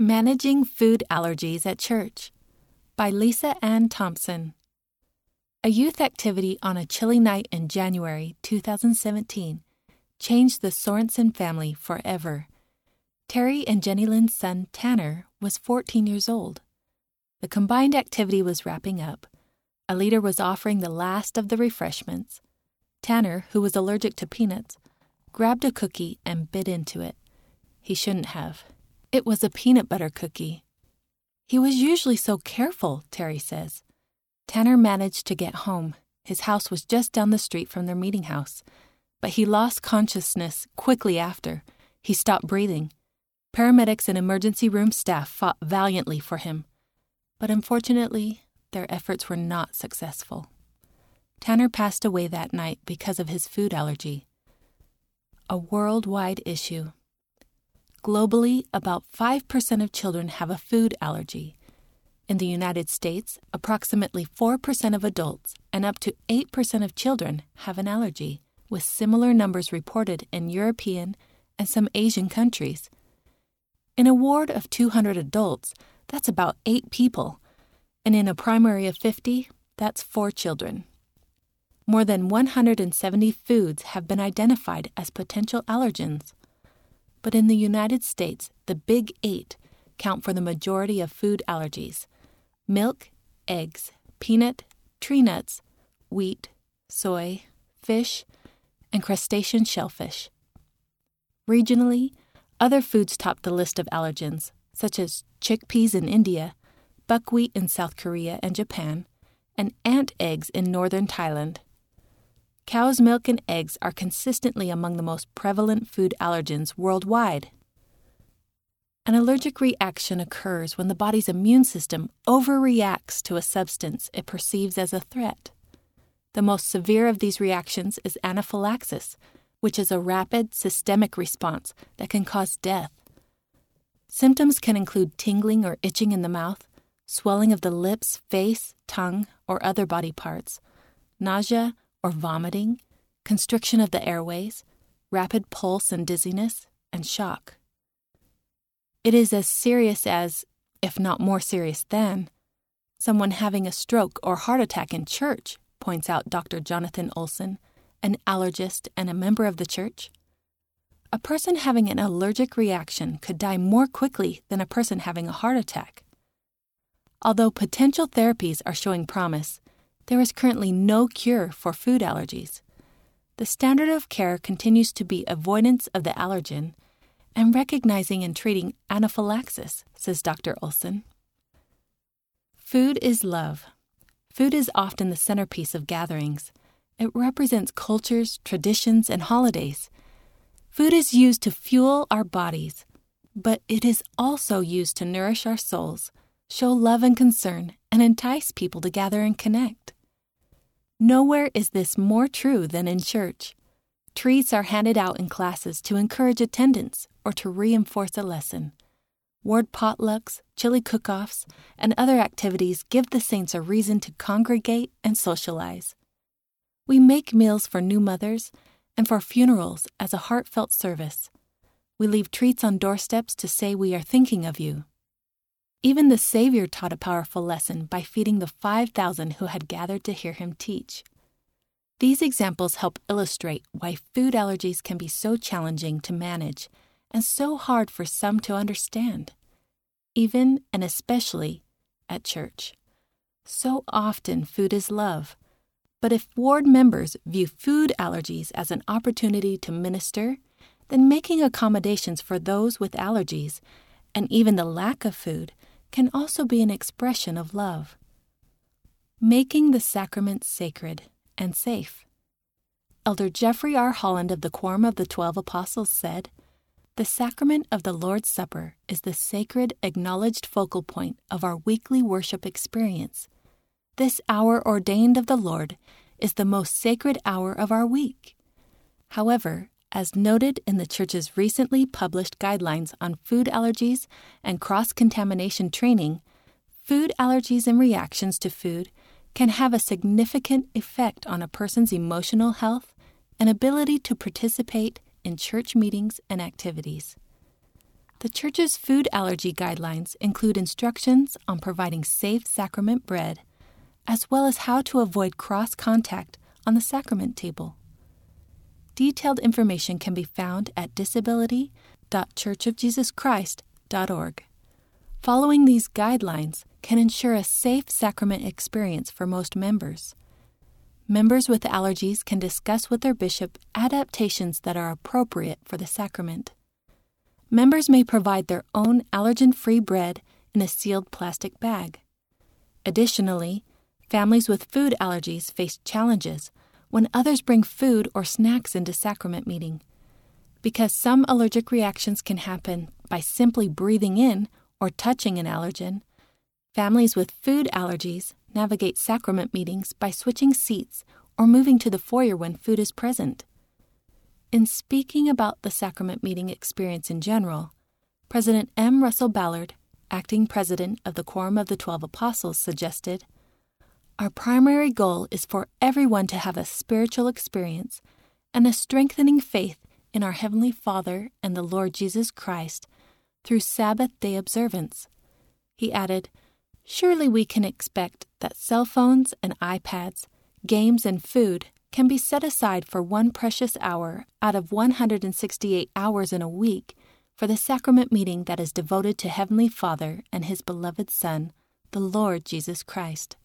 Managing Food Allergies at Church by Lisa Ann Thompson. A youth activity on a chilly night in January 2017 changed the Sorensen family forever. Terry and Jenny Lynn's son, Tanner, was 14 years old. The combined activity was wrapping up. A leader was offering the last of the refreshments. Tanner, who was allergic to peanuts, grabbed a cookie and bit into it. He shouldn't have. It was a peanut butter cookie. He was usually so careful, Terry says. Tanner managed to get home. His house was just down the street from their meeting house. But he lost consciousness quickly after. He stopped breathing. Paramedics and emergency room staff fought valiantly for him. But unfortunately, their efforts were not successful. Tanner passed away that night because of his food allergy. A worldwide issue. Globally, about 5% of children have a food allergy. In the United States, approximately 4% of adults and up to 8% of children have an allergy, with similar numbers reported in European and some Asian countries. In a ward of 200 adults, that's about 8 people, and in a primary of 50, that's 4 children. More than 170 foods have been identified as potential allergens but in the United States, the Big Eight count for the majority of food allergies milk, eggs, peanut, tree nuts, wheat, soy, fish, and crustacean shellfish. Regionally, other foods top the list of allergens, such as chickpeas in India, buckwheat in South Korea and Japan, and ant eggs in northern Thailand. Cow's milk and eggs are consistently among the most prevalent food allergens worldwide. An allergic reaction occurs when the body's immune system overreacts to a substance it perceives as a threat. The most severe of these reactions is anaphylaxis, which is a rapid systemic response that can cause death. Symptoms can include tingling or itching in the mouth, swelling of the lips, face, tongue, or other body parts, nausea, or vomiting, constriction of the airways, rapid pulse and dizziness, and shock. It is as serious as, if not more serious than, someone having a stroke or heart attack in church, points out Dr. Jonathan Olson, an allergist and a member of the church. A person having an allergic reaction could die more quickly than a person having a heart attack. Although potential therapies are showing promise, there is currently no cure for food allergies. The standard of care continues to be avoidance of the allergen and recognizing and treating anaphylaxis, says Dr. Olson. Food is love. Food is often the centerpiece of gatherings. It represents cultures, traditions, and holidays. Food is used to fuel our bodies, but it is also used to nourish our souls, show love and concern, and entice people to gather and connect. Nowhere is this more true than in church. Treats are handed out in classes to encourage attendance or to reinforce a lesson. Ward potlucks, chili cook offs, and other activities give the saints a reason to congregate and socialize. We make meals for new mothers and for funerals as a heartfelt service. We leave treats on doorsteps to say we are thinking of you. Even the Savior taught a powerful lesson by feeding the 5,000 who had gathered to hear him teach. These examples help illustrate why food allergies can be so challenging to manage and so hard for some to understand, even and especially at church. So often, food is love. But if ward members view food allergies as an opportunity to minister, then making accommodations for those with allergies, and even the lack of food, can also be an expression of love. Making the sacrament sacred and safe. Elder Jeffrey R. Holland of the Quorum of the Twelve Apostles said, The sacrament of the Lord's Supper is the sacred, acknowledged focal point of our weekly worship experience. This hour ordained of the Lord is the most sacred hour of our week. However, as noted in the Church's recently published guidelines on food allergies and cross contamination training, food allergies and reactions to food can have a significant effect on a person's emotional health and ability to participate in church meetings and activities. The Church's food allergy guidelines include instructions on providing safe sacrament bread, as well as how to avoid cross contact on the sacrament table. Detailed information can be found at disability.churchofjesuschrist.org. Following these guidelines can ensure a safe sacrament experience for most members. Members with allergies can discuss with their bishop adaptations that are appropriate for the sacrament. Members may provide their own allergen free bread in a sealed plastic bag. Additionally, families with food allergies face challenges when others bring food or snacks into sacrament meeting. Because some allergic reactions can happen by simply breathing in or touching an allergen, families with food allergies navigate sacrament meetings by switching seats or moving to the foyer when food is present. In speaking about the sacrament meeting experience in general, President M. Russell Ballard, acting president of the Quorum of the Twelve Apostles, suggested Our primary goal is for everyone to have a spiritual experience and a strengthening faith in our Heavenly Father and the Lord Jesus Christ through Sabbath day observance. He added, Surely we can expect that cell phones and iPads, games, and food can be set aside for one precious hour out of 168 hours in a week for the sacrament meeting that is devoted to Heavenly Father and His beloved Son, the Lord Jesus Christ.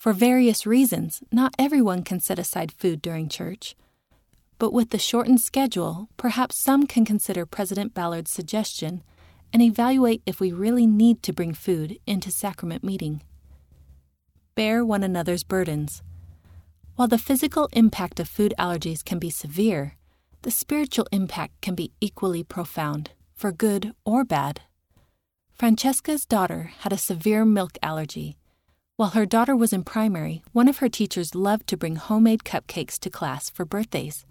For various reasons, not everyone can set aside food during church. But with the shortened schedule, perhaps some can consider President Ballard's suggestion and evaluate if we really need to bring food into sacrament meeting. Bear one another's burdens. While the physical impact of food allergies can be severe, the spiritual impact can be equally profound, for good or bad. Francesca's daughter had a severe milk allergy. While her daughter was in primary, one of her teachers loved to bring homemade cupcakes to class for birthdays.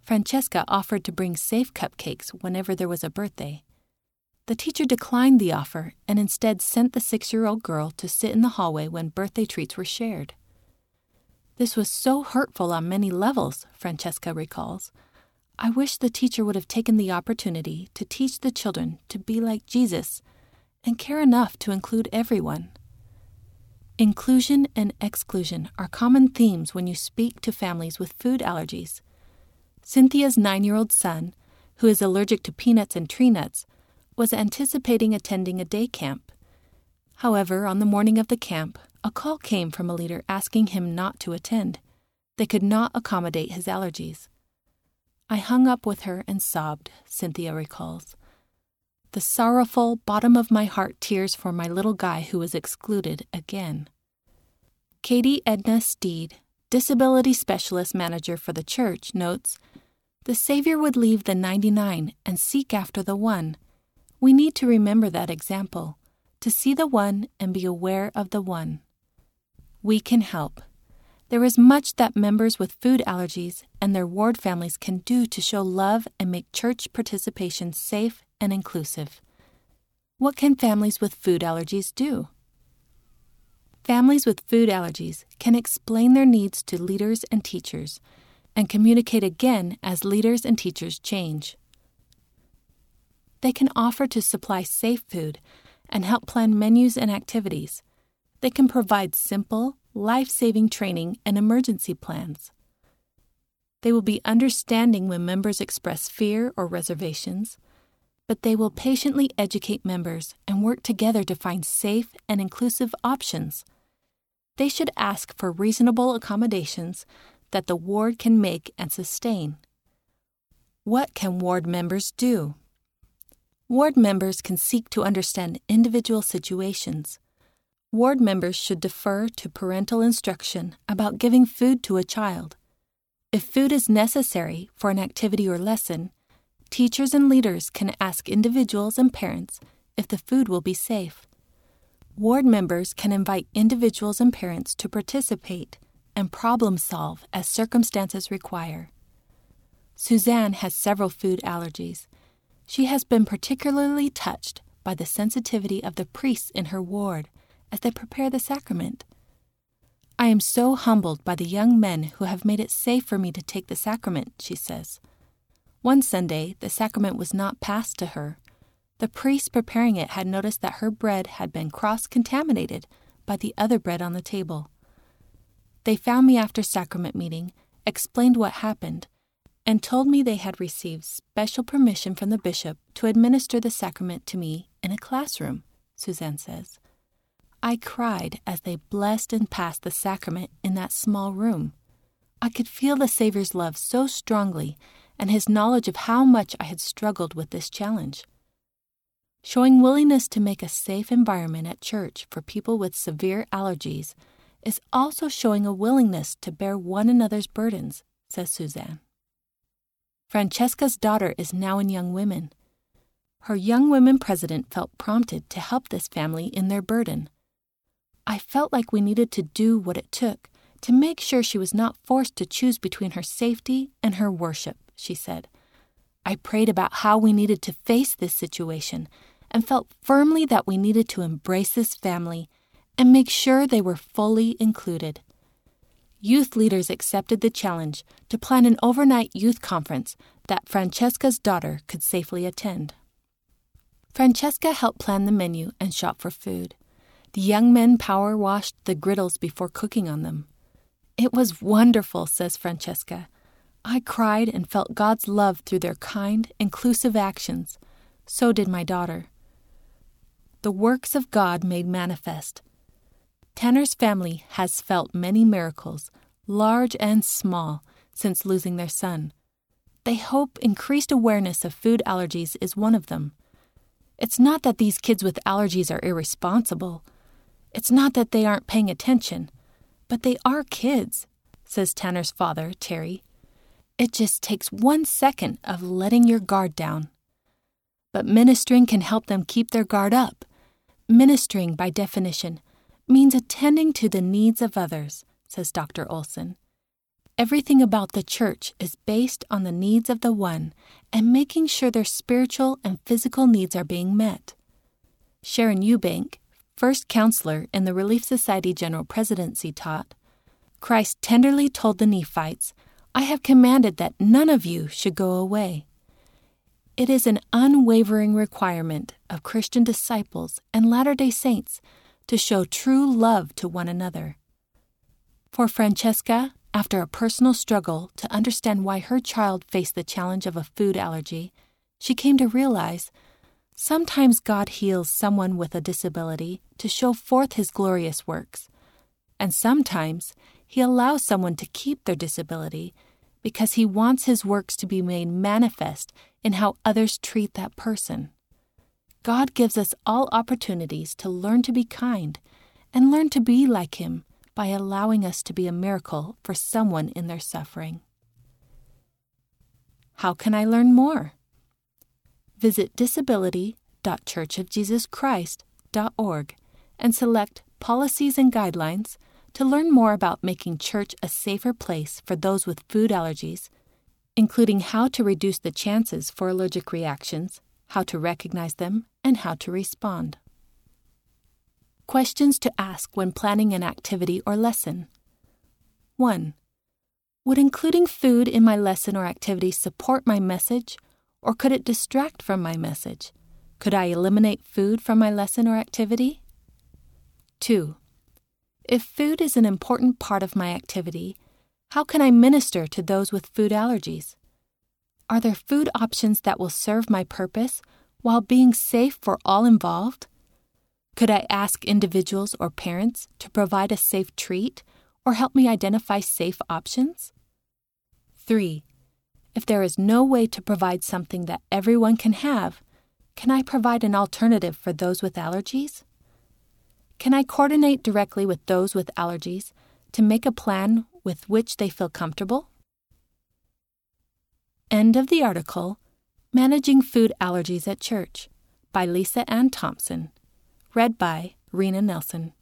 Francesca offered to bring safe cupcakes whenever there was a birthday. The teacher declined the offer and instead sent the six year old girl to sit in the hallway when birthday treats were shared. This was so hurtful on many levels, Francesca recalls. I wish the teacher would have taken the opportunity to teach the children to be like Jesus and care enough to include everyone. Inclusion and exclusion are common themes when you speak to families with food allergies. Cynthia's nine year old son, who is allergic to peanuts and tree nuts, was anticipating attending a day camp. However, on the morning of the camp, a call came from a leader asking him not to attend. They could not accommodate his allergies. I hung up with her and sobbed, Cynthia recalls. The sorrowful, bottom of my heart tears for my little guy who was excluded again. Katie Edna Steed, disability specialist manager for the church, notes The Savior would leave the 99 and seek after the one. We need to remember that example, to see the one and be aware of the one we can help. There is much that members with food allergies and their ward families can do to show love and make church participation safe and inclusive. What can families with food allergies do? Families with food allergies can explain their needs to leaders and teachers and communicate again as leaders and teachers change. They can offer to supply safe food and help plan menus and activities they can provide simple, life saving training and emergency plans. They will be understanding when members express fear or reservations, but they will patiently educate members and work together to find safe and inclusive options. They should ask for reasonable accommodations that the ward can make and sustain. What can ward members do? Ward members can seek to understand individual situations ward members should defer to parental instruction about giving food to a child. If food is necessary for an activity or lesson, teachers and leaders can ask individuals and parents if the food will be safe. Ward members can invite individuals and parents to participate and problem solve as circumstances require. Suzanne has several food allergies. She has been particularly touched by the sensitivity of the priests in her ward as they prepare the sacrament. I am so humbled by the young men who have made it safe for me to take the sacrament, she says. One Sunday, the sacrament was not passed to her. The priest preparing it had noticed that her bread had been cross contaminated by the other bread on the table. They found me after sacrament meeting, explained what happened, and told me they had received special permission from the bishop to administer the sacrament to me in a classroom, Suzanne says. I cried as they blessed and passed the sacrament in that small room. I could feel the Savior's love so strongly and his knowledge of how much I had struggled with this challenge. Showing willingness to make a safe environment at church for people with severe allergies is also showing a willingness to bear one another's burdens, says Suzanne. Francesca's daughter is now in Young Women. Her Young Women president felt prompted to help this family in their burden. I felt like we needed to do what it took to make sure she was not forced to choose between her safety and her worship, she said. I prayed about how we needed to face this situation and felt firmly that we needed to embrace this family and make sure they were fully included. Youth leaders accepted the challenge to plan an overnight youth conference that Francesca's daughter could safely attend. Francesca helped plan the menu and shop for food. The young men power washed the griddles before cooking on them. It was wonderful, says Francesca. I cried and felt God's love through their kind, inclusive actions. So did my daughter the works of God made manifest. Tanner's family has felt many miracles, large and small, since losing their son. They hope increased awareness of food allergies is one of them. It's not that these kids with allergies are irresponsible. It's not that they aren't paying attention, but they are kids, says Tanner's father, Terry. It just takes one second of letting your guard down. But ministering can help them keep their guard up Ministering, by definition, means attending to the needs of others, says Dr. Olson. Everything about the church is based on the needs of the one and making sure their spiritual and physical needs are being met. Sharon Eubank, first counselor in the Relief Society General Presidency, taught Christ tenderly told the Nephites, I have commanded that none of you should go away. It is an unwavering requirement of Christian disciples and Latter day Saints to show true love to one another. For Francesca, after a personal struggle to understand why her child faced the challenge of a food allergy, she came to realize sometimes God heals someone with a disability to show forth his glorious works, and sometimes he allows someone to keep their disability because he wants his works to be made manifest in how others treat that person. God gives us all opportunities to learn to be kind and learn to be like him by allowing us to be a miracle for someone in their suffering. How can I learn more? Visit disability.churchofjesuschrist.org and select Policies and Guidelines to learn more about making church a safer place for those with food allergies, including how to reduce the chances for allergic reactions, how to recognize them, and how to respond. Questions to ask when planning an activity or lesson 1. Would including food in my lesson or activity support my message, or could it distract from my message? Could I eliminate food from my lesson or activity? 2. If food is an important part of my activity, how can I minister to those with food allergies? Are there food options that will serve my purpose while being safe for all involved? Could I ask individuals or parents to provide a safe treat or help me identify safe options? 3. If there is no way to provide something that everyone can have, can I provide an alternative for those with allergies? Can I coordinate directly with those with allergies to make a plan with which they feel comfortable? End of the article Managing Food Allergies at Church by Lisa Ann Thompson. Read by Rena Nelson.